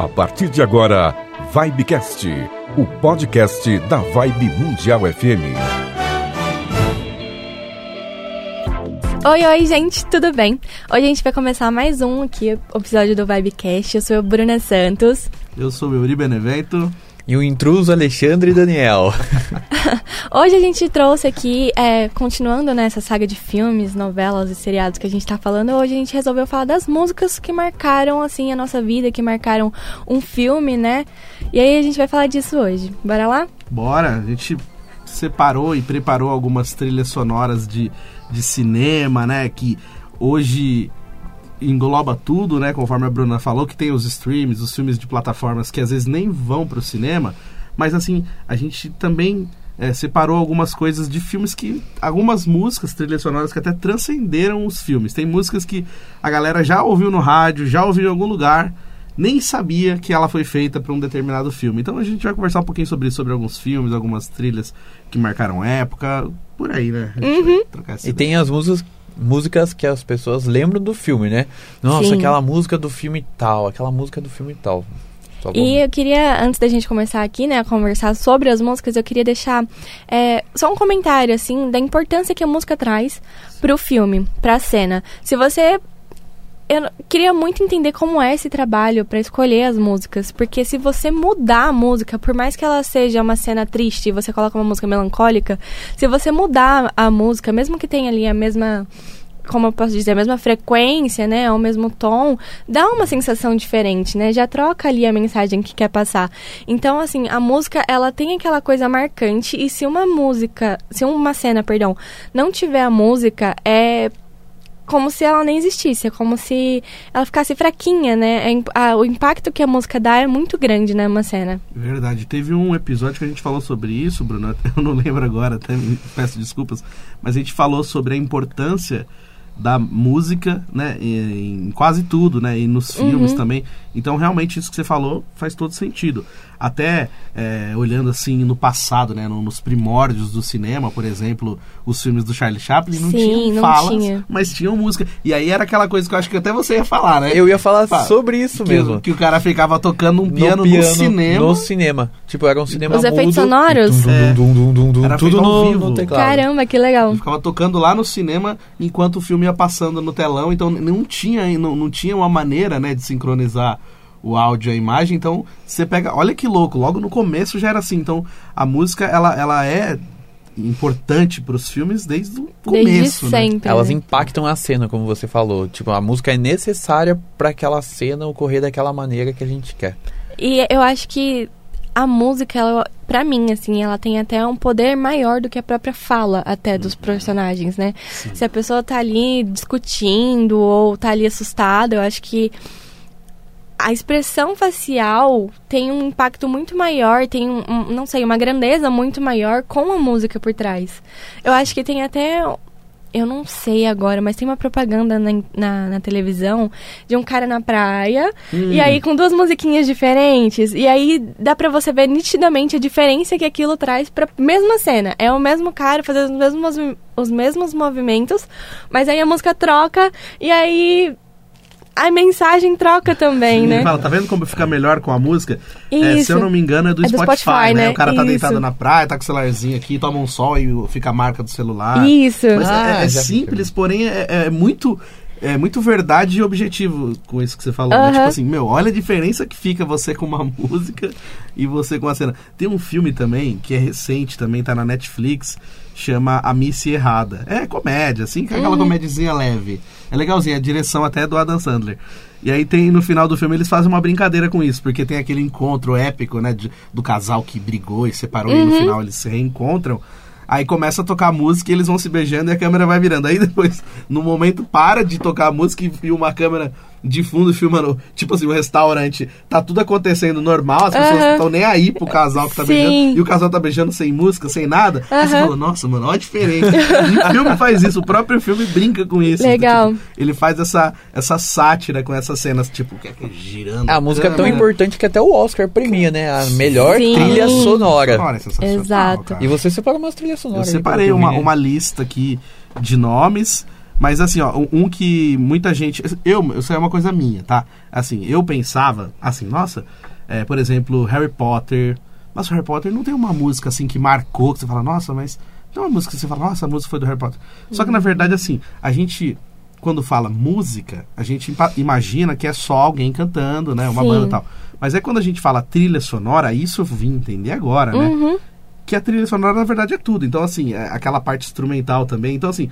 A partir de agora, Vibecast, o podcast da Vibe Mundial FM. Oi, oi, gente, tudo bem? Hoje a gente vai começar mais um aqui, episódio do Vibecast. Eu sou a Bruna Santos. Eu sou o Euri Benevento. E o intruso Alexandre Daniel. Hoje a gente trouxe aqui, é, continuando nessa saga de filmes, novelas e seriados que a gente tá falando, hoje a gente resolveu falar das músicas que marcaram, assim, a nossa vida, que marcaram um filme, né? E aí a gente vai falar disso hoje. Bora lá? Bora! A gente separou e preparou algumas trilhas sonoras de, de cinema, né? Que hoje engloba tudo, né? Conforme a Bruna falou, que tem os streams, os filmes de plataformas que às vezes nem vão para o cinema, mas assim, a gente também é, separou algumas coisas de filmes que. algumas músicas, trilhas sonoras que até transcenderam os filmes. Tem músicas que a galera já ouviu no rádio, já ouviu em algum lugar, nem sabia que ela foi feita para um determinado filme. Então a gente vai conversar um pouquinho sobre isso, sobre alguns filmes, algumas trilhas que marcaram época, por aí, né? Uhum. e tem as músicas músicas que as pessoas lembram do filme, né? Nossa, Sim. aquela música do filme tal, aquela música do filme tal. E eu queria, antes da gente começar aqui, né, a conversar sobre as músicas, eu queria deixar é, só um comentário, assim, da importância que a música traz pro filme, pra cena. Se você eu queria muito entender como é esse trabalho para escolher as músicas, porque se você mudar a música, por mais que ela seja uma cena triste e você coloca uma música melancólica, se você mudar a música, mesmo que tenha ali a mesma como eu posso dizer, a mesma frequência, né, o mesmo tom, dá uma sensação diferente, né? Já troca ali a mensagem que quer passar. Então, assim, a música, ela tem aquela coisa marcante e se uma música, se uma cena, perdão, não tiver a música, é como se ela nem existisse, é como se ela ficasse fraquinha, né? É, a, o impacto que a música dá é muito grande né, cena. Verdade. Teve um episódio que a gente falou sobre isso, Bruno, eu não lembro agora, até peço desculpas, mas a gente falou sobre a importância da música, né, em, em quase tudo, né, e nos filmes uhum. também. Então, realmente, isso que você falou faz todo sentido até é, olhando assim no passado, né, nos primórdios do cinema, por exemplo, os filmes do Charlie Chaplin não Sim, tinham não falas, tinha. mas tinham música. E aí era aquela coisa que eu acho que até você ia falar, né? Eu ia falar sobre isso que, mesmo. Que o cara ficava tocando um piano no, piano, no cinema. No cinema. Tipo, era um cinema Os efeitos sonoros? É, dum, dum, dum, dum, era tudo no, vivo. no teclado. Caramba, que legal. Ele ficava tocando lá no cinema enquanto o filme ia passando no telão, então não tinha, não, não tinha uma maneira, né, de sincronizar o áudio e a imagem. Então, você pega. Olha que louco, logo no começo já era assim. Então, a música, ela, ela é importante para os filmes desde o começo. Desde né? sempre. Elas impactam a cena, como você falou. Tipo, a música é necessária para aquela cena ocorrer daquela maneira que a gente quer. E eu acho que a música, ela, pra mim, assim, ela tem até um poder maior do que a própria fala até dos uhum. personagens, né? Sim. Se a pessoa tá ali discutindo ou tá ali assustada, eu acho que a expressão facial tem um impacto muito maior, tem um, um, não sei, uma grandeza muito maior com a música por trás. Eu acho que tem até eu não sei agora, mas tem uma propaganda na, na, na televisão de um cara na praia, hum. e aí com duas musiquinhas diferentes, e aí dá pra você ver nitidamente a diferença que aquilo traz pra mesma cena. É o mesmo cara fazendo os mesmos, os mesmos movimentos, mas aí a música troca, e aí a mensagem troca também, Sim, né? Fala, tá vendo como fica melhor com a música? É, se eu não me engano, é do, é do Spotify, Spotify, né? O cara tá Isso. deitado na praia, tá com o celularzinho aqui, toma um sol e fica a marca do celular. Isso. Mas é, ah, é, é simples, porém é, é, muito. É muito verdade e objetivo com isso que você falou. Né? Tipo assim, meu, olha a diferença que fica você com uma música e você com a cena. Tem um filme também, que é recente também, tá na Netflix, chama A Missy Errada. É comédia, assim, é aquela uhum. comédiazinha leve. É legalzinho, a direção até é do Adam Sandler. E aí tem, no final do filme, eles fazem uma brincadeira com isso, porque tem aquele encontro épico, né, de, do casal que brigou e separou, uhum. e no uhum. final eles se reencontram. Aí começa a tocar música e eles vão se beijando e a câmera vai virando. Aí depois, no momento, para de tocar a música e filma a câmera de fundo filmando, tipo assim, o um restaurante, tá tudo acontecendo normal, as pessoas não estão nem aí pro casal que tá Sim. beijando, e o casal tá beijando sem música, sem nada. Aí você fala, nossa, mano, olha a diferença. o filme faz isso, o próprio filme brinca com isso. Legal. Tipo, ele faz essa, essa sátira com essas cenas, tipo, que é, que é girando. A, a música é tão importante que até o Oscar premia, né? A melhor Sim. trilha sonora. sonora é Exato. Cara. E você separou umas trilhas sonoras. Eu separei uma, uma lista aqui de nomes Mas assim, ó, um que muita gente. Eu, isso é uma coisa minha, tá? Assim, eu pensava, assim, nossa, é, por exemplo, Harry Potter. Mas o Harry Potter não tem uma música assim que marcou, que você fala, nossa, mas. Tem uma música que você fala, nossa, a música foi do Harry Potter. Só que na verdade, assim, a gente. Quando fala música, a gente imagina que é só alguém cantando, né? Uma Sim. banda e tal. Mas é quando a gente fala trilha sonora, isso eu vim entender agora, né? Uhum. que a trilha sonora na verdade é tudo. Então, assim, é aquela parte instrumental também. Então, assim,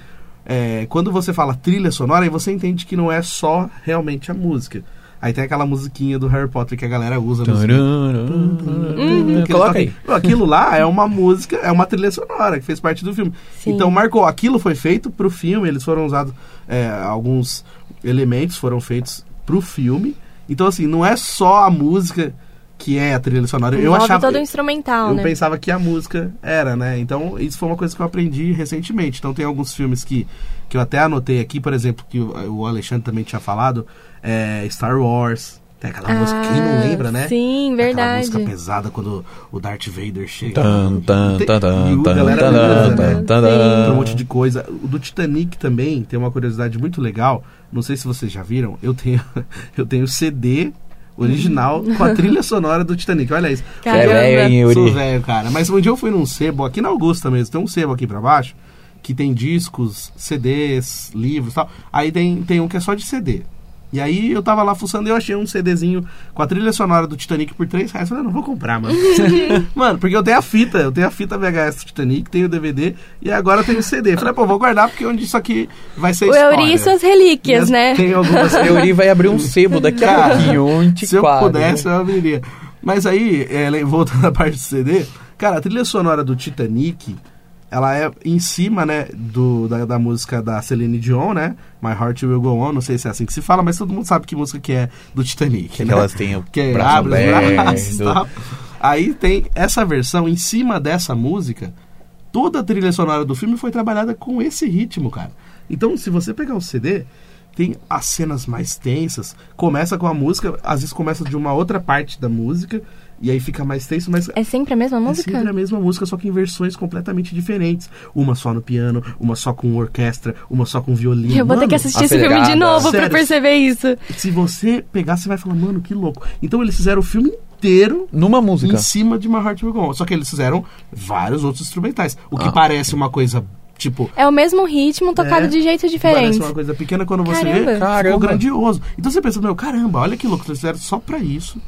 é, quando você fala trilha sonora, aí você entende que não é só realmente a música. Aí tem aquela musiquinha do Harry Potter que a galera usa no Uhum. Coloca aí. Aquilo lá é uma música, é uma trilha sonora que fez parte do filme. Sim. Então marcou, aquilo foi feito pro filme, eles foram usados, é, alguns elementos foram feitos pro filme. Então assim, não é só a música que é a trilha sonora. eu achava todo instrumental, eu né? pensava que a música era, né? Então, isso foi uma coisa que eu aprendi recentemente. Então, tem alguns filmes que, que eu até anotei aqui, por exemplo, que o, Alexandre também tinha falado, é Star Wars. Tem aquela música, quem não Ah, lembra, né? Sim, Aquela verdade. música pesada quando o Darth Vader chega. Tan, tan, Tem- tan, tan, e o tan, galera tan, usa, tan, né? tan, Sim. tan. Tem um monte de coisa. O do Titanic também tem uma curiosidade muito legal. Não sei se vocês já viram. Eu tenho eu tenho CD original com a trilha sonora do Titanic. Olha isso. Você é velho, hein, Caramba. Sou Yuri? velho, cara. Mas um dia eu fui num sebo, aqui na Augusta mesmo, tem um sebo aqui pra baixo, que tem discos, CDs, livros e tal. Aí tem, tem um que é só de CD. E aí eu tava lá fuçando e eu achei um CDzinho com a trilha sonora do Titanic por 3 reais. Eu falei, "Ah, não vou comprar, mano. mano, porque eu tenho a fita, eu tenho a fita VHS do Titanic, tenho o DVD e agora eu tenho o CD. Eu falei, pô, vou guardar porque onde isso aqui vai ser O história. Euri e suas relíquias, né? Tem algumas A Yuri vai abrir um sebo daqui a pouquinho, um se eu pudesse, eu abriria. Mas aí, é, voltando à parte do CD, cara, a trilha sonora do Titanic, ela é em cima, né, do, da, da música da Celine Dion, né? My Heart Will Go On, não sei se é assim que se fala, mas todo mundo sabe que música que é do Titanic. Que né? elas têm o que braço abre os braços tal. Aí tem essa versão, em cima dessa música, toda a trilha sonora do filme foi trabalhada com esse ritmo, cara. Então, se você pegar o CD, tem as cenas mais tensas, começa com a música, às vezes começa de uma outra parte da música, e aí fica mais tenso, mas É sempre a mesma é música? sempre a mesma música, só que em versões completamente diferentes. Uma só no piano, uma só com orquestra, uma só com violino. Eu vou ter Mano, que assistir esse acelerada. filme de novo pra Sério. perceber isso. Se você pegar, você vai falar, mano, que louco. Então eles fizeram o filme inteiro Numa música. em cima de My Heart Will Go On. Só que eles fizeram vários outros instrumentais. O que Ah. parece uma coisa, tipo... É o mesmo ritmo tocado É, de jeito Parece diferente. uma coisa pequena quando você Caramba. vê, ficou Caramba. grandioso. Então você pensa, meu, caramba, olha que louco, eles fizeram só pra isso.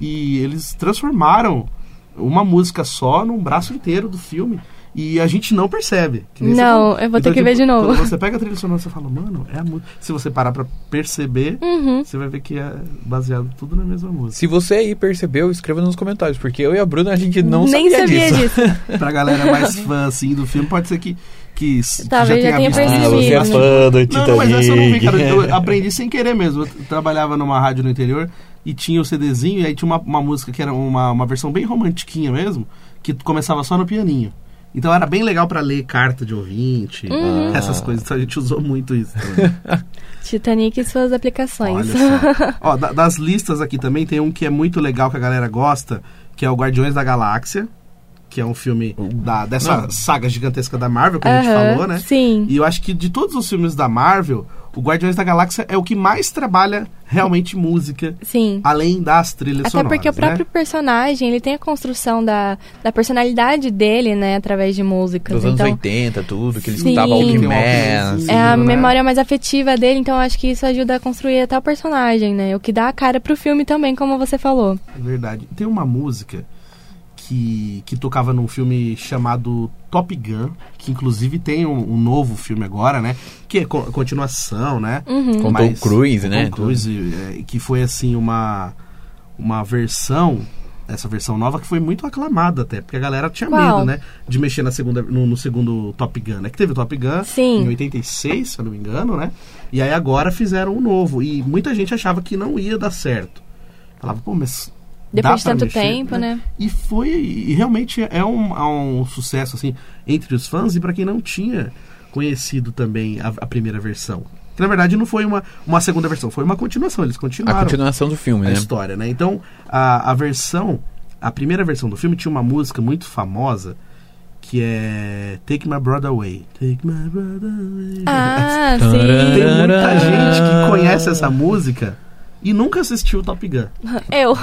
E eles transformaram uma música só num braço inteiro do filme. E a gente não percebe. que nem você Não, falou. eu vou ter Então, que ver de novo. Quando você pega a trilha sonora, você fala, mano, é a música. Se você parar pra perceber, Uhum. você vai ver que é baseado tudo na mesma música. Se você aí percebeu, escreva nos comentários, porque eu e a Bruna a gente não Nem sabia, sabia disso. disso. pra galera mais fã, assim, do filme, pode ser que, que, Talvez já tenha visto percebido. Ah, você é fã do Não, não, mas essa eu não vi, cara. Eu aprendi sem querer mesmo. Eu trabalhava numa rádio no interior e tinha o CDzinho, e aí tinha uma, uma música que era uma, uma versão bem romantiquinha mesmo, que começava só no pianinho. Então era bem legal pra ler carta de ouvinte, Hum. essas coisas. Então a gente usou muito isso também. Titanic e suas aplicações. Ó, da- das listas aqui também tem um que é muito legal que a galera gosta, que é o Guardiões da Galáxia, que é um filme da, dessa Não. saga gigantesca da Marvel que a gente Aham, falou, né? Sim. E eu acho que de todos os filmes da Marvel, o Guardiões da Galáxia é o que mais trabalha realmente música, Sim. além das trilhas Até sonoras. porque o próprio né? personagem, ele tem a construção da, da personalidade dele, né, através de músicas. Dos anos então, 80, tudo, que ele Sim. escutava Walkman. Walkman, assim. é a né? memória mais afetiva dele, então eu acho que isso ajuda a construir até o personagem, né? O que dá a cara pro filme também, como você falou. É verdade. Tem uma música que, que tocava num filme chamado Top Gun, que inclusive tem um, um novo filme agora, né? Que é co- continuação, né? Uhum. Com Tom Cruise, né? Tom Cruise, é, que foi assim uma uma versão essa versão nova que foi muito aclamada até, porque a galera tinha Qual? medo, né, de mexer na segunda no, no segundo Top Gun, né? Que teve o Top Gun Sim. em 86, se eu não me engano, né? E aí agora fizeram um novo e muita gente achava que não ia dar certo. Falava, pô, mas Depois de tanto mexer, tempo, né? E foi, e realmente é um, é um sucesso assim entre os fãs e para quem não tinha conhecido também a, a primeira versão. Que na verdade não foi uma, uma segunda versão, foi uma continuação, eles A continuaram continuação do filme, a né? história, né? Então, a, a versão, a primeira versão do filme tinha uma música muito famosa que é Take My Brother Away. Take My Brother Away. Ah, Tem sim. muita gente que conhece essa música e nunca assistiu Top Gun. Eu.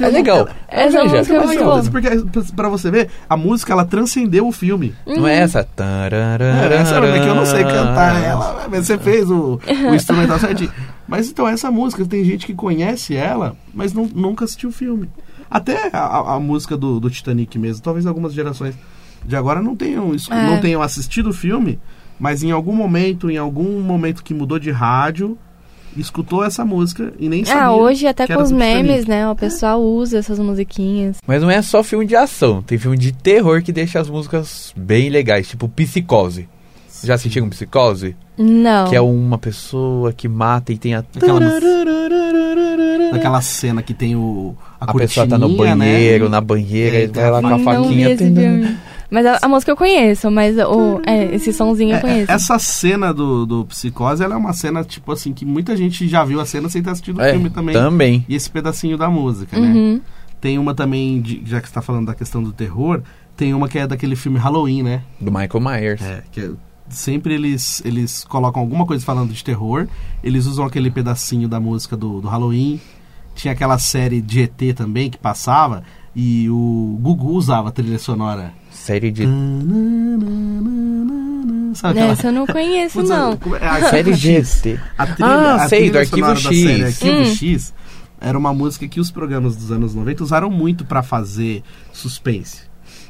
É legal. Essa Veja, música é muito boa. porque, pra você ver, a música ela transcendeu o filme. Não é essa? É, essa é que eu não sei cantar ela, mas você fez o, o instrumental certinho. Mas então, essa música, tem gente que conhece ela, mas não, nunca assistiu o filme. Até a, a- música do, do Titanic mesmo, talvez algumas gerações de agora não tenham, É. não tenham assistido o filme, mas em algum momento, em algum momento que mudou de rádio, escutou essa música e nem sabia. Ah, hoje até que com os memes, né? O pessoal usa essas musiquinhas. Mas não é só filme de ação, tem filme de terror que deixa as músicas bem legais, tipo Psicose. Já assistiu um Psicose? Não. Que é uma pessoa que mata e tem a... Aquela Naquela cena que tem o. A, A pessoa tá no né? banheiro, na banheira, É, e vai lá com a Não vi faquinha. Mas a, a música eu conheço, mas o, é, esse sonzinho eu É, conheço. Essa cena do, do Psicose, ela é uma cena, tipo assim, que muita gente já viu a cena sem ter assistido o É, filme também. também. E esse pedacinho da música, né? Uhum. Tem uma também, de- já que você tá falando da questão do terror, tem uma que é daquele filme Halloween, né? Do Michael Myers. É, que é- sempre eles, eles colocam alguma coisa falando de terror, eles usam aquele pedacinho da música do, do Halloween. Tinha aquela série de ET também que passava, e o Gugu usava a trilha sonora. Série de... Sabe aquela... Essa eu não conheço, Putz, não. é? A Série. GT. A trilha, Ah, a sei, trilha do Arquivo X. série Arquivo Hum. X era uma música que os programas dos anos 90 usaram muito pra fazer suspense.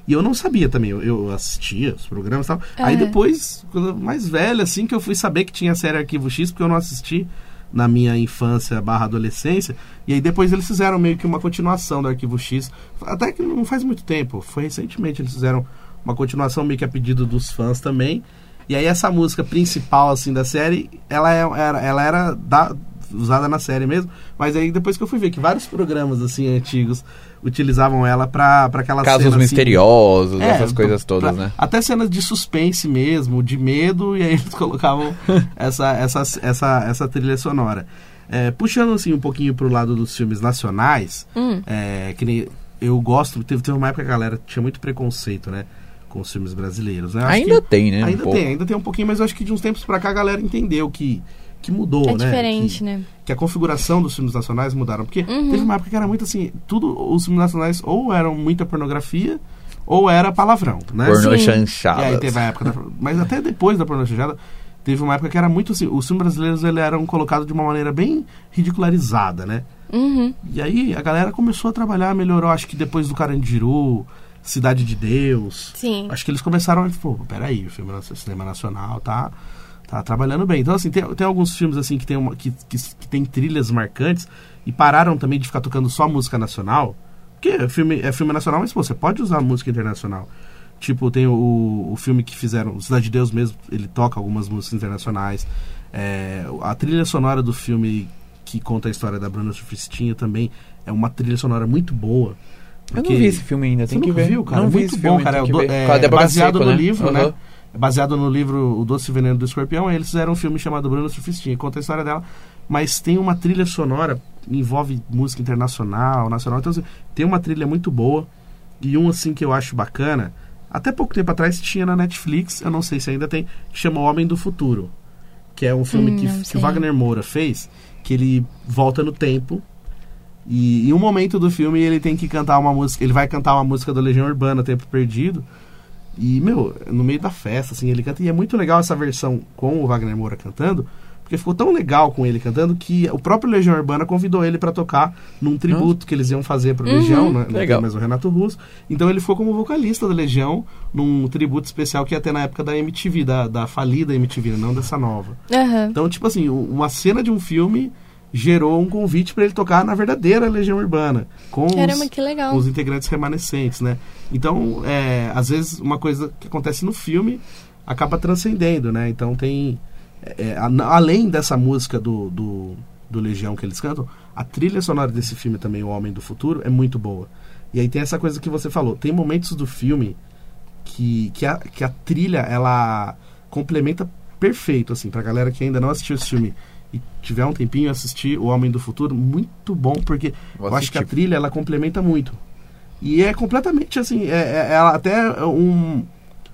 E eu não sabia também, eu, eu assistia os programas e tal. Aí É. depois, quando eu mais velho, assim, que eu fui saber que tinha a série Arquivo X, porque eu não assisti na minha infância barra adolescência. E aí depois eles fizeram meio que uma continuação do Arquivo X. Até que não faz muito tempo, foi recentemente eles fizeram uma continuação meio que a pedido dos fãs também. E aí essa música principal assim da série, ela é- ela era da- usada na série mesmo, mas aí depois que eu fui ver que vários programas assim antigos utilizavam ela pra, pra aquela Casos cena, assim, misteriosos, é, essas coisas pra- todas, né? Até cenas de suspense mesmo, de medo, e aí eles colocavam essa, essa, essa, essa trilha sonora. É, puxando assim um pouquinho pro lado dos filmes nacionais, Hum. é, que nem eu gosto, teve, teve uma época que a galera tinha muito preconceito, né? Com os filmes brasileiros. Né? Ainda que- tem, né? um Ainda pouco. tem, ainda tem um pouquinho, mas eu acho que de uns tempos pra cá a galera entendeu que, que mudou, É né? diferente, que, né? que a configuração dos filmes nacionais mudaram. Porque Uhum. teve uma época que era muito assim, tudo, os filmes nacionais ou eram muita pornografia ou era palavrão, né? Pornô chanchada. E aí teve a época da, Mas até depois da pornô chanchada, teve uma época que era muito assim, os filmes brasileiros eles eram colocados de uma maneira bem ridicularizada, né? Uhum. E aí a galera começou a trabalhar, melhorou, acho que depois do Carandiru, Cidade de Deus. Sim. Acho que eles começaram a, pô, peraí, o filme o cinema nacional tá, tá trabalhando bem. Então, assim, tem, tem alguns filmes assim que tem, uma, que, que, que tem trilhas marcantes e pararam também de ficar tocando só música nacional. Porque é filme, é filme nacional, mas pô, você pode usar música internacional. Tipo, tem o, o filme que fizeram, Cidade de Deus mesmo, ele toca algumas músicas internacionais. É, a trilha sonora do filme que conta a história da Bruna Surfistinha também é uma trilha sonora muito boa. Eu não vi esse filme ainda, tem que ver. viu, cara? Não é vi muito esse bom, filme, cara. É, é baseado Seco, no né? livro, né? É baseado no livro O Doce Veneno do Escorpião. Eles fizeram um filme chamado Bruno Surfistinha. Conta a história dela. Mas tem uma trilha sonora, envolve música internacional, nacional. Então, assim, tem uma trilha muito boa. E um, assim, que eu acho bacana. Até pouco tempo atrás tinha na Netflix, eu não sei se ainda tem, que chama O Homem do Futuro. Que é um filme Hum, que, que. Wagner Moura fez, que ele volta no tempo. E em um momento do filme ele tem que cantar uma música. Ele vai cantar uma música da Legião Urbana, Tempo Perdido. E, meu, no meio da festa, assim, ele canta. E é muito legal essa versão com o Wagner Moura cantando, porque ficou tão legal com ele cantando que o próprio Legião Urbana convidou ele pra tocar num tributo que eles iam fazer pro Uhum. Legião, né? Não tem Legal. mais o Renato Russo. Então ele ficou como vocalista da Legião num tributo especial que ia ter na época da MTV, da, da falida MTV, não dessa nova. Aham. Então, tipo assim, uma cena de um filme gerou um convite pra ele tocar na verdadeira Legião Urbana, com os, Caramba, com os integrantes remanescentes, né? Então, é, às vezes, uma coisa que acontece no filme acaba transcendendo, né? Então tem... é, é, a- além dessa música do, do, do Legião que eles cantam, a trilha sonora desse filme também, O Homem do Futuro, é muito boa. E aí tem essa coisa que você falou. Tem momentos do filme que, que, a, que a trilha, ela complementa perfeito, assim, pra galera que ainda não assistiu esse filme e tiver um tempinho assistir O Homem do Futuro, muito bom, porque eu acho que a trilha, ela complementa muito. E é completamente assim, é, é, é até um,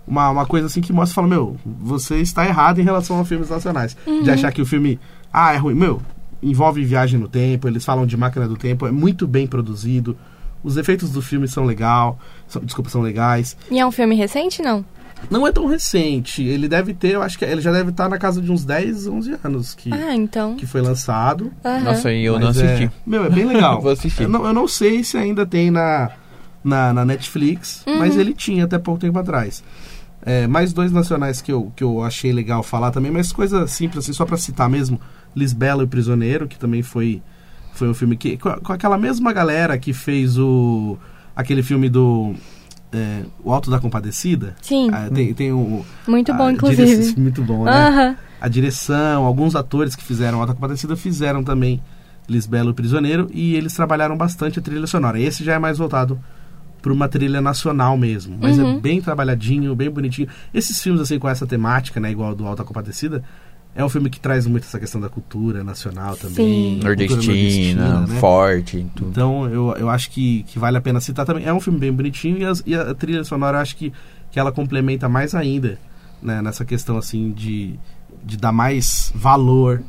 uma, uma coisa assim que mostra, fala, meu, você está errado em relação a filmes nacionais. Uhum. De achar que o filme, ah, é ruim. Meu, envolve viagem no tempo, eles falam de máquina do tempo, é muito bem produzido. Os efeitos do filme são legal, são, desculpa, são legais. E é um filme recente, não? Não é tão recente. Ele deve ter, eu acho que ele já deve estar na casa de uns 10, 11 anos que, ah, então. que foi lançado. Uhum. Nossa, eu não assisti. É, meu, é bem legal. Vou assistir. Eu não, eu não sei se ainda tem na, na, na Netflix, uhum. mas ele tinha até pouco tempo atrás. É, mais dois nacionais que eu, que eu achei legal falar também, mas coisa simples, assim, só para citar mesmo. Lisbela e o Prisioneiro, que também foi, foi um filme que. Com, com aquela mesma galera que fez o. aquele filme do. É, o Alto da Compadecida. Sim. Ah, tem, tem o. Muito bom, inclusive. muito bom, né? A direção, alguns atores que fizeram Alto da Compadecida fizeram também Lisbela e o Prisioneiro e eles trabalharam bastante a trilha sonora. Esse já é mais voltado para uma trilha nacional mesmo. Mas é uhum. é bem trabalhadinho, bem bonitinho. Esses filmes, assim, com essa temática, né, igual do Alta Compadecida, é um filme que traz muito essa questão da cultura nacional também. Nordestina, nordestina né? forte. Tudo. Então, eu, eu acho que, que vale a pena citar também. É um filme bem bonitinho e, as, e a trilha sonora, eu acho que, que ela complementa mais ainda né, nessa questão, assim, de, de dar mais valor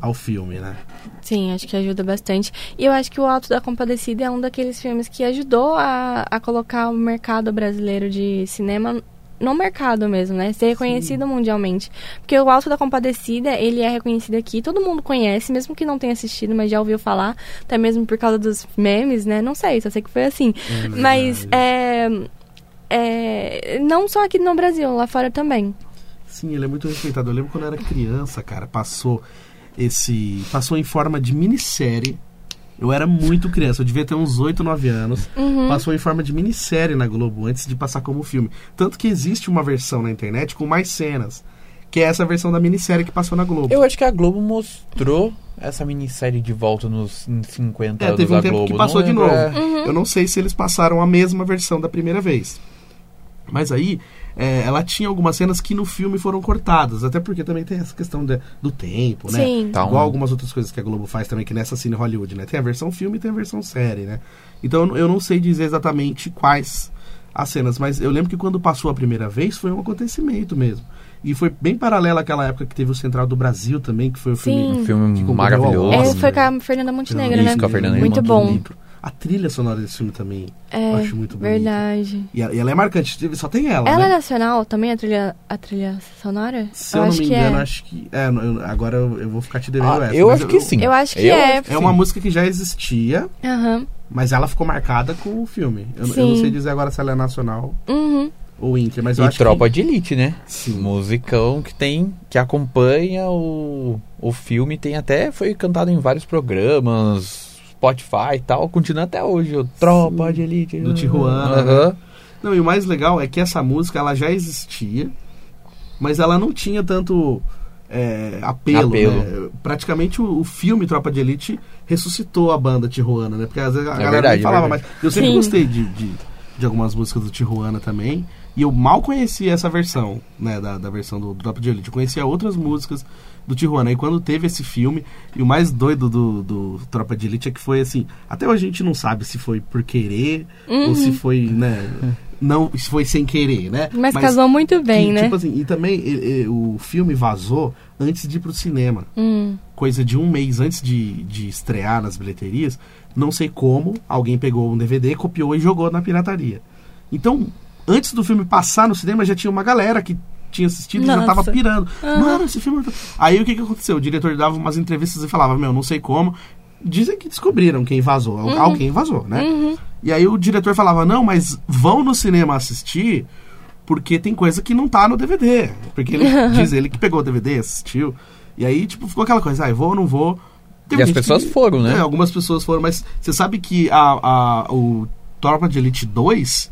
ao filme, né? Sim, acho que ajuda bastante. E eu acho que o Alto da Compadecida é um daqueles filmes que ajudou a, a colocar o mercado brasileiro de cinema no mercado mesmo, né? Ser reconhecido Sim. mundialmente. Porque o Alto da Compadecida, ele é reconhecido aqui, todo mundo conhece, mesmo que não tenha assistido, mas já ouviu falar, até mesmo por causa dos memes, né? Não sei, só sei que foi assim. É mas é, é, não só aqui no Brasil, lá fora também. Sim, ele é muito respeitado. Eu lembro quando eu era criança, cara, passou esse. Passou em forma de minissérie. Eu era muito criança, eu devia ter uns 8, 9 anos. Uhum. Passou em forma de minissérie na Globo antes de passar como filme. Tanto que existe uma versão na internet com mais cenas. Que é essa versão da minissérie que passou na Globo. Eu acho que a Globo mostrou essa minissérie de volta nos 50 é, anos teve um da tempo Globo. que passou de novo. É. Uhum. Eu não sei se eles passaram a mesma versão da primeira vez. Mas aí, é, ela tinha algumas cenas que no filme foram cortadas, até porque também tem essa questão de, do tempo, né? Sim. Tá Igual algumas outras coisas que a Globo faz também, que nessa Cine Hollywood, né? Tem a versão filme e tem a versão série, né? Então eu não sei dizer exatamente quais as cenas, mas eu lembro que quando passou a primeira vez foi um acontecimento mesmo. E foi bem paralela àquela época que teve o Central do Brasil também, que foi o filme, um filme maravilhoso. É, foi com a Fernanda Montenegro, né? Isso, com a Fernanda Muito bom. A trilha sonora desse filme também é, eu acho muito bonita. verdade. E, e, ela é marcante, só tem ela. Ela né? é nacional também, a trilha, a trilha sonora? Se eu, eu não me engano, é. acho que. É, eu, agora eu, eu, vou ficar te devendo ah, essa. Eu acho que sim. Eu acho que eu é. é uma música que já existia. Uhum. Mas ela ficou marcada com o filme. Eu, eu, não sei dizer agora se ela é nacional. Uhum. Ou Inter, mas eu e acho Tropa que... de Elite, né? Sim. Musicão que tem, que acompanha o, o filme, tem até, foi cantado em vários programas, Spotify e tal, continua até hoje. O Tropa Sim, de Elite. Do Tijuana. Uhum. Não, e o mais legal é que essa música ela já existia, mas ela não tinha tanto é, apelo. apelo. Né? Praticamente o, o, filme Tropa de Elite ressuscitou a banda Tijuana, né? Porque às vezes a é galera verdade, nem é falava, é mas eu sempre Sim. gostei de, de, de, algumas músicas do Tijuana também. E eu mal conhecia essa versão, né? Da, da versão do, do Tropa de Elite. Eu conhecia outras músicas do Tijuana. E quando teve esse filme, e o mais doido do, do Tropa de Elite é que foi assim, até hoje a gente não sabe se foi por querer uhum. ou se foi, né, não, se foi sem querer, né? Mas, Mas casou muito bem, que, né? Tipo assim, e também e, e, o filme vazou antes de ir pro cinema. Hum. Coisa de um mês antes de, de estrear nas bilheterias, não sei como, alguém pegou um DVD, copiou e jogou na pirataria. Então, antes do filme passar no cinema, já tinha uma galera que tinha assistido e já tava pirando. Uhum. Mano, esse filme. É Aí o que, que aconteceu? O diretor dava umas entrevistas e falava: Meu, não sei como. Dizem que descobriram quem vazou. Uhum. Alguém vazou, né? Uhum. E aí o diretor falava: Não, mas vão no cinema assistir porque tem coisa que não tá no DVD. Porque ele diz ele que pegou o DVD, assistiu. E aí, tipo, ficou aquela coisa: Ah, vou ou não vou. Tem e as pessoas que, foram, né? É, algumas pessoas foram, mas você sabe que a, a, o Tropa de Elite 2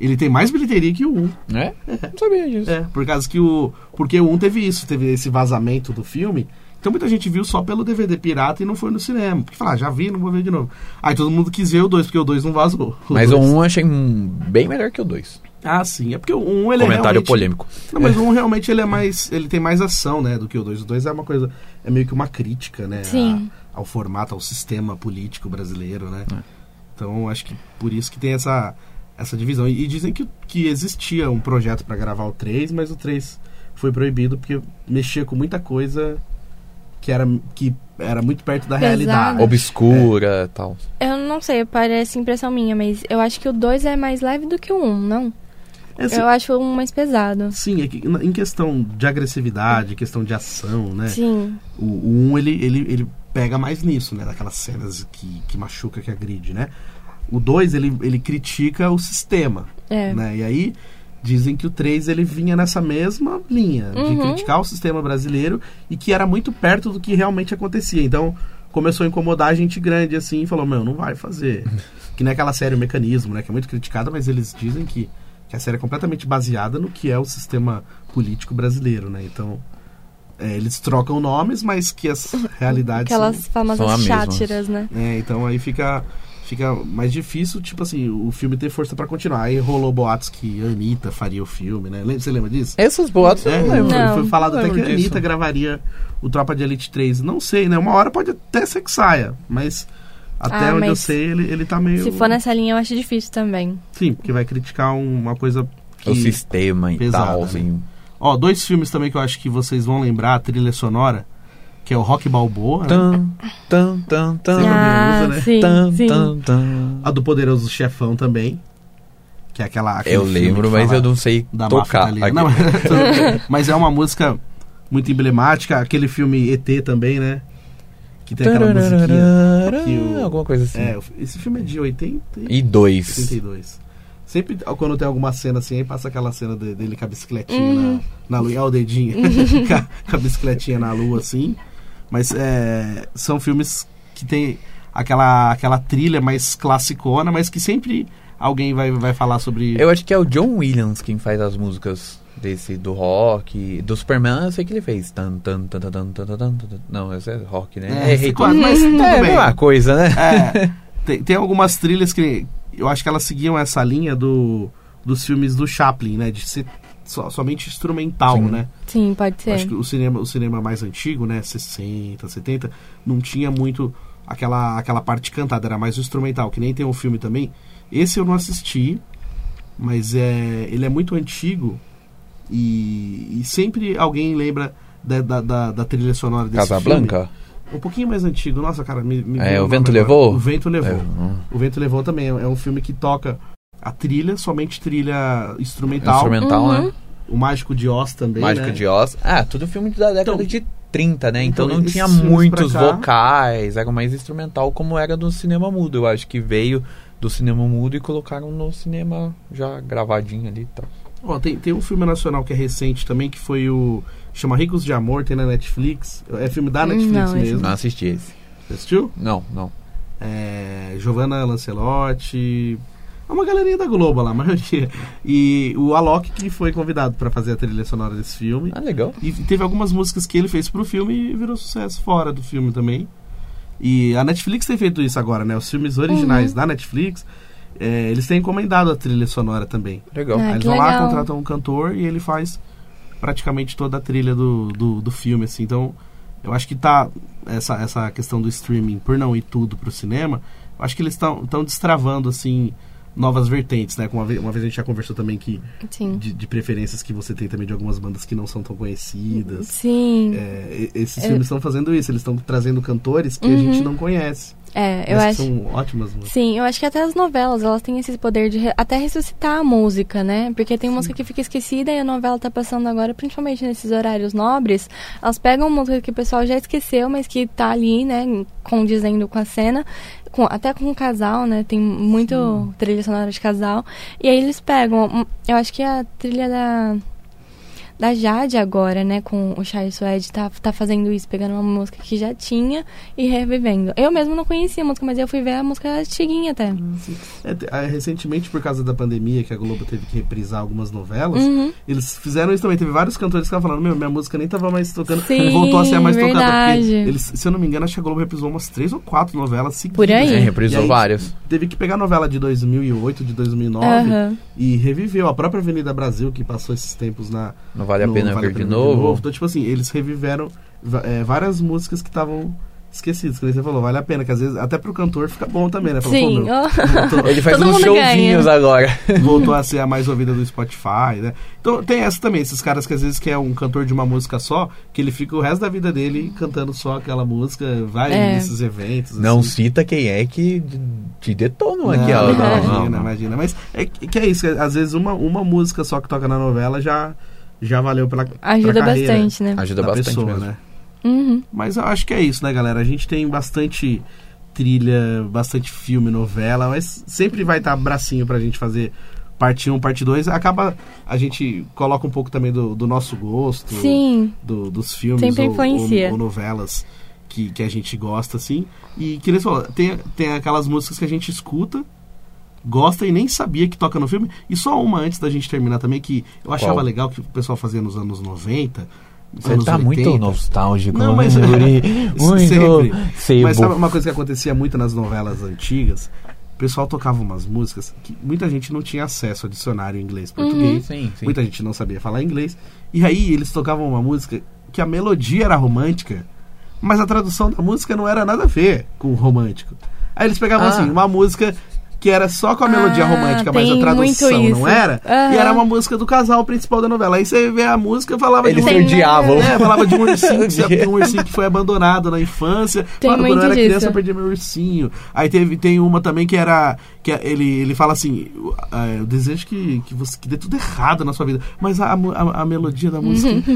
ele tem mais bilheteria que o 1. É? Não sabia disso. É, por causa que o. Porque o 1 teve isso, teve esse vazamento do filme. Então muita gente viu só pelo DVD pirata e não foi no cinema. Porque fala, ah, já vi, não vou ver de novo. Aí todo mundo quis ver o 2, porque o 2 não vazou. Mas o 1 um eu achei bem melhor que o 2. Ah, sim. É porque o 1 um, ele Comentário é polêmico. Não, mas o 1 um, realmente ele é mais. Ele tem mais ação, né, do que o 2. O 2 é uma coisa. É meio que uma crítica, né? Sim. A, ao formato, ao sistema político brasileiro, né? É. Então acho que por isso que tem essa, essa divisão. E, e dizem que, que existia um projeto para gravar o 3, mas o 3 foi proibido porque mexia com muita coisa que era, que era muito perto da Pesado. realidade. Obscura e tal. Eu não sei, parece impressão minha, mas eu acho que o 2 é mais leve do que o 1, um, não? É, assim, Eu acho um mais pesado. Sim, é que em questão de agressividade, questão de ação, né? Sim. O, o 1 ele, ele, ele pega mais nisso, né? Daquelas cenas que, que machuca, que agride, né? O 2 ele, ele critica o sistema, É. né? E aí dizem que o 3 ele vinha nessa mesma linha de Uhum. criticar o sistema brasileiro e que era muito perto do que realmente acontecia. Então começou a incomodar a gente grande assim e falou: Meu, não vai fazer. que nem aquela série O Mecanismo, né? Que é muito criticada, mas eles dizem que, que a série é completamente baseada no que é o sistema político brasileiro, né? Então. é, eles trocam nomes, mas que as realidades Aquelas são, famosas são sátiras, né? é, então aí fica fica mais difícil, tipo assim, o filme ter força pra continuar. Aí rolou boatos que a Anitta faria o filme, né? Você lembra disso? Esses boatos eu É, não lembro. foi, Não. foi falado Não até que a Anitta disso. gravaria o Tropa de Elite 3. Não sei, né? Uma hora pode até ser que saia, mas até Ah, onde eu sei, ele, ele tá meio. Se for nessa linha, eu acho difícil também. Sim, porque vai criticar um- uma coisa que. O sistema e Pesada, tal, né? assim. Ó, dois filmes também que eu acho que vocês vão lembrar, a trilha sonora, que é o Rock Balboa, né? Tan, tan, tan, tan. Ah, usa, né? sim, Tan, sim. tan, tan. a do Poderoso Chefão também. Que é aquela. Eu lembro, mas eu não sei tocar. Não, mas- é uma música muito emblemática. Aquele filme ET também, né? Que tem aquela musiquinha. que o- Alguma coisa assim. É, esse filme é de 80 e E dois. 82. Sempre quando tem alguma cena assim, aí passa aquela cena de- dele com a bicicletinha Uhum. na, na lua. Olha o dedinho. a, com a bicicletinha na lua, assim. Mas é, são filmes que tem aquela, aquela trilha mais classicona, mas que sempre alguém vai, vai falar sobre. Eu acho que é o John Williams quem faz as músicas desse do rock, do Superman, eu sei que ele fez. Tan, tan, tan, tan, tan, tan, tan, Não, esse é rock, né? É, é quase, mas tudo é, bem. É coisa, né? É, tem, tem algumas trilhas que eu acho que elas seguiam essa linha do dos filmes do Chaplin, né? De ser so- somente instrumental, Sim. né? Sim, pode ser. Acho que o cinema, o cinema mais antigo, né? 60, 70, não tinha muito aquela, aquela parte cantada, era mais o instrumental, que nem tem um filme também. Esse eu não assisti, mas é, ele é muito antigo e, e sempre alguém lembra da, da, da, da trilha sonora desse Casablanca? filme. Um pouquinho mais antigo. Nossa, cara, me, me É, O Vento agora. Levou? O Vento Levou. É, hum, O Vento Levou também. É um filme que toca a trilha, somente trilha instrumental. Instrumental, Uhum. né? O Mágico de Oz também, Mágico né? de Oz. Ah, tudo filme da década Então- de 30, né? Então, Então, não tinha muitos vocais, era mais instrumental como era do cinema mudo. Eu acho que veio do cinema mudo e colocaram no cinema já gravadinho ali e tal. Ó, tem, tem um filme nacional que é recente também, que foi o... Chama Ricos de Amor, tem na Netflix. É filme da Hum, Netflix não, esse mesmo. Não assisti esse. Você assistiu? Não, não. É, Giovanna Lancelotti... É uma galerinha da Globo lá, a maioria. E o Alok que foi convidado pra fazer a trilha sonora desse filme. Ah, legal. E teve algumas músicas que ele fez pro filme e virou sucesso fora do filme também. E a Netflix tem feito isso agora, né? Os filmes originais Uhum. da Netflix, é, eles têm encomendado a trilha sonora também. Legal. Ah, Aí eles vão lá, legal. contratam um cantor e ele faz praticamente toda a trilha do, do, do filme, assim. Então, eu acho que tá essa, essa questão do streaming, por não ir tudo pro cinema, eu acho que eles estão destravando, assim, novas vertentes, né? Uma vez, uma vez a gente já conversou também que Sim. de, de preferências que você tem também de algumas bandas que não são tão conhecidas. Sim. É, esses É. filmes estão fazendo isso, eles estão trazendo cantores que a Uhum. gente não conhece. É, eu acho. são ótimas músicas. Sim, eu acho que até as novelas, elas têm esse poder de re- até ressuscitar a música, né? Porque tem música que fica esquecida e a novela tá passando agora, principalmente nesses horários nobres, elas pegam música que o pessoal já esqueceu, mas que tá ali, né, condizendo com a cena, com- até com o casal, né? Tem muito trilha sonora de casal. E aí eles pegam, eu acho que a trilha da da Jade agora, né, com o Chai Suede, tá, tá fazendo isso, pegando uma música que já tinha e revivendo. Eu mesmo não conhecia a música, mas eu fui ver a música antiguinha até. É, te- ah, recentemente, por causa da pandemia, que a Globo teve que reprisar algumas novelas, Uhum. eles fizeram isso também. Teve vários cantores que estavam falando, meu, minha música nem tava mais tocando. Sim, voltou a ser a mais tocada. verdade. Porque eles, se eu não me engano, acho que a Globo reprisou umas três ou quatro novelas seguidas. Por aí. É, reprisou aí, várias. Teve que pegar a novela de 2008, de 2009 Aham. e reviveu. A própria Avenida Brasil, que passou esses tempos na, Não vale a no pena Vale ver de novo. Então, tipo assim, eles reviveram é, várias músicas que estavam esquecidos, que você falou, vale a pena, que às vezes até pro cantor fica bom também, né? Falou, Sim. voltou, Ele faz Todo uns showzinhos ganha. agora. voltou a ser a mais ouvida do Spotify, né? Então tem essa também, esses caras que às vezes quer um cantor de uma música só, que ele fica o resto da vida dele cantando só aquela música, vai É. nesses eventos. Não assim. cita quem é que te detonam Não, aqui, ó. não, Não, imagina, não, não. imagina. Mas é que que é isso, que às vezes uma, uma música só que toca na novela já, já valeu pela Ajuda pra carreira bastante, né? Ajuda da bastante pessoa, mesmo. né? Uhum. Mas eu acho que é isso, né, galera? A gente tem bastante trilha, bastante filme, novela, mas sempre vai estar bracinho pra gente fazer parte 1, parte 2. Acaba, a gente coloca um pouco também do, do nosso gosto, Sim. do- dos filmes Sempre ou, influencia. ou- ou novelas que, que a gente gosta, assim. E que eles falam, tem, tem aquelas músicas que a gente escuta, gosta e nem sabia que toca no filme. E só uma antes da gente terminar também, que eu achava Qual? legal que o pessoal fazia nos anos 90. Você anos tá muito 80. nostálgico, Não, mas- Yuri. Isso muito sempre. sebo. Mas sabe uma coisa que acontecia muito nas novelas antigas? O pessoal tocava umas músicas que muita gente não tinha acesso a dicionário inglês português. Sim, sim. Muita gente não sabia falar inglês. E aí eles tocavam uma música que a melodia era romântica, mas a tradução da música não era nada a ver com o romântico. Aí eles pegavam Ah. assim, uma música que era só com a melodia Ah, romântica, mas a tradução isso. não era. Aham. E era uma música do casal principal da novela. Aí você vê a música falava Eles de se um... Tem odiavam. É, falava de um ursinho, que, se- um ursinho que foi abandonado na infância. Tem Mano, quando eu era criança disso. eu perdi meu ursinho. Aí teve, tem uma também que era. que ele, ele fala assim: ah, Eu desejo que, que, você, que dê tudo errado na sua vida. Mas a, a, a melodia da música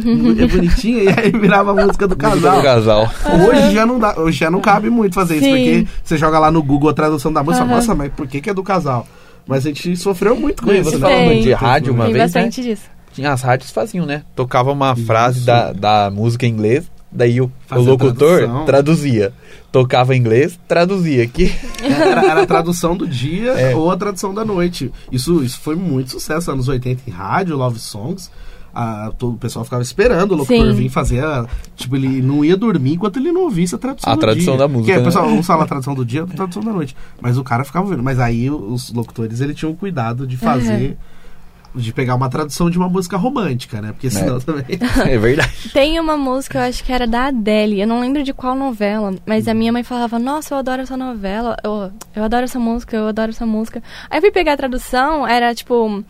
é bonitinha e aí virava a música do Música casal. do casal. Hoje já não dá, hoje já não cabe muito fazer isso, Sim. porque você joga lá no Google a tradução da música, Aham. nossa, mas por que, que é do casal? Mas a gente sofreu muito com isso, você né? falando Tem. de rádio uma Tem vez, né? bastante disso. Tinha as rádios faziam, né? Tocava uma Isso. frase da, da música em inglês, daí o, o locutor tradução. traduzia. Tocava em inglês, traduzia. Que Era, era a tradução do dia É. ou a tradução da noite. Isso, isso foi muito sucesso nos anos 80 em rádio, Love Songs. Ah, todo o pessoal ficava esperando o locutor Sim. vir fazer. a- tipo, ele não ia dormir enquanto ele não ouvisse a tradução A do tradução dia. da música, Que é, o né? pessoal um fala a tradução do dia, a tradução da noite. Mas o cara ficava ouvindo. Mas aí os locutores ele tinham cuidado de fazer. De pegar uma tradução de uma música romântica, né? Porque senão também. é verdade. Tem uma música, eu acho que era da Adele, eu não lembro de qual novela, mas a minha mãe falava, nossa, eu adoro essa novela, eu, eu adoro essa música, eu adoro essa música. Aí eu fui pegar a tradução, era tipo,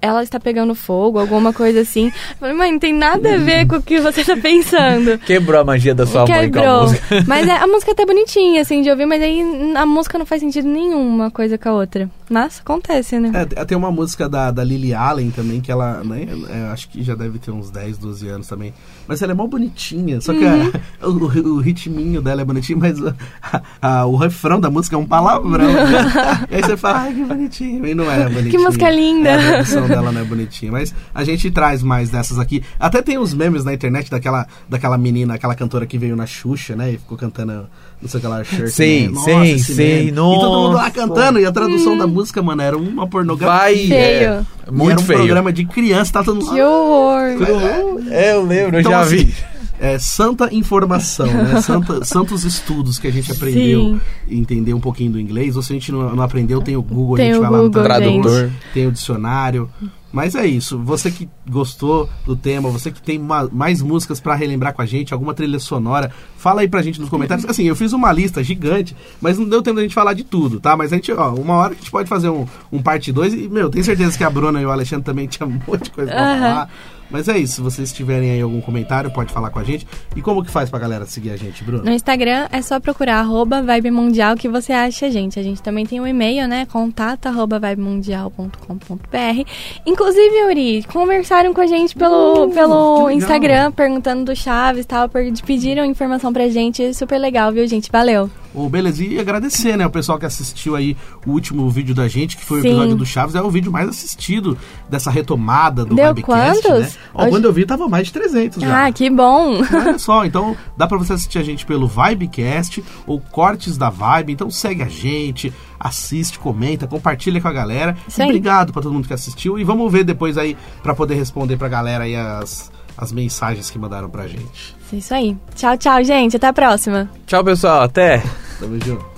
ela está pegando fogo, alguma coisa assim. Eu falei, mãe, não tem nada a ver com o que você tá pensando. Quebrou a magia da sua mãe com a Quebrou. música. Mas é, a música é até bonitinha, assim, de ouvir, mas aí a música não faz sentido nenhum uma coisa com a outra. Mas acontece, né? É, tem uma música da, da Lily Allen também, que ela, né, é, acho que já deve ter uns 10, 12 anos também. Mas ela é mó bonitinha, só que Uhum. a- o, o ritminho dela é bonitinho, mas a- a- o refrão da música é um palavrão. né? e aí você fala, ai, que bonitinho. E não é bonitinho. Que música linda. É, a tradução dela não é bonitinha. Mas a gente traz mais dessas aqui. Até tem uns memes na internet daquela, daquela menina, aquela cantora que veio na Xuxa, né? E ficou cantando, não sei o que lá, shirt. Sei, né? Sei, meme. E todo mundo lá cantando. E a tradução da música, mano, era uma pornografia. Vai, Feio. é, E muito era um feio. programa de criança, tá todo mundo. Que horror. É, eu lembro, eu Então, já assim, vi. É santa informação, né? Santa, santos estudos que a gente aprendeu Sim. entender um pouquinho do inglês. Ou se a gente não, não aprendeu, tem o Google, Tem a gente o vai lá no Google, tradutor, gente. tem o dicionário. Mas é isso. Você que gostou do tema, você que tem ma- mais músicas pra relembrar com a gente, alguma trilha sonora, fala aí pra gente nos comentários. Assim, eu fiz uma lista gigante, mas não deu tempo da gente falar de tudo, tá? Mas a gente, ó, uma hora a gente pode fazer um, um parte 2 e, meu, tenho certeza que a Bruna e o Alexandre também tinham um monte de coisa pra Aham. falar. Mas é isso, se vocês tiverem aí algum comentário, pode falar com a gente. E como que faz pra galera seguir a gente, Bruno? No Instagram é só procurar arroba Vibe Mundial que você acha a gente. A gente também tem um e-mail, né? Contato arroba vibemundial.com.br. Inclusive, Yuri, conversaram com a gente pelo, Uh, pelo. Instagram, perguntando do Chaves e tal, pediram informação pra gente. Super legal, viu, gente? Valeu. Ô, beleza, e agradecer, né, o pessoal que assistiu aí o último vídeo da gente, que foi o Sim. episódio do Chaves, é o vídeo mais assistido dessa retomada do Deu Vibecast, quantos? né? Ó, Hoje- quando eu vi, tava mais de 300 já. Ah, que bom. Olha só, então dá pra você assistir a gente pelo Vibecast ou Cortes da Vibe. Então segue a gente, assiste, comenta, compartilha com a galera. Obrigado pra todo mundo que assistiu. E vamos ver depois aí pra poder responder pra galera aí as, as mensagens que mandaram pra gente. Isso aí. Tchau, tchau, gente. Até a próxima. Tchau, pessoal. Até. Tamo junto.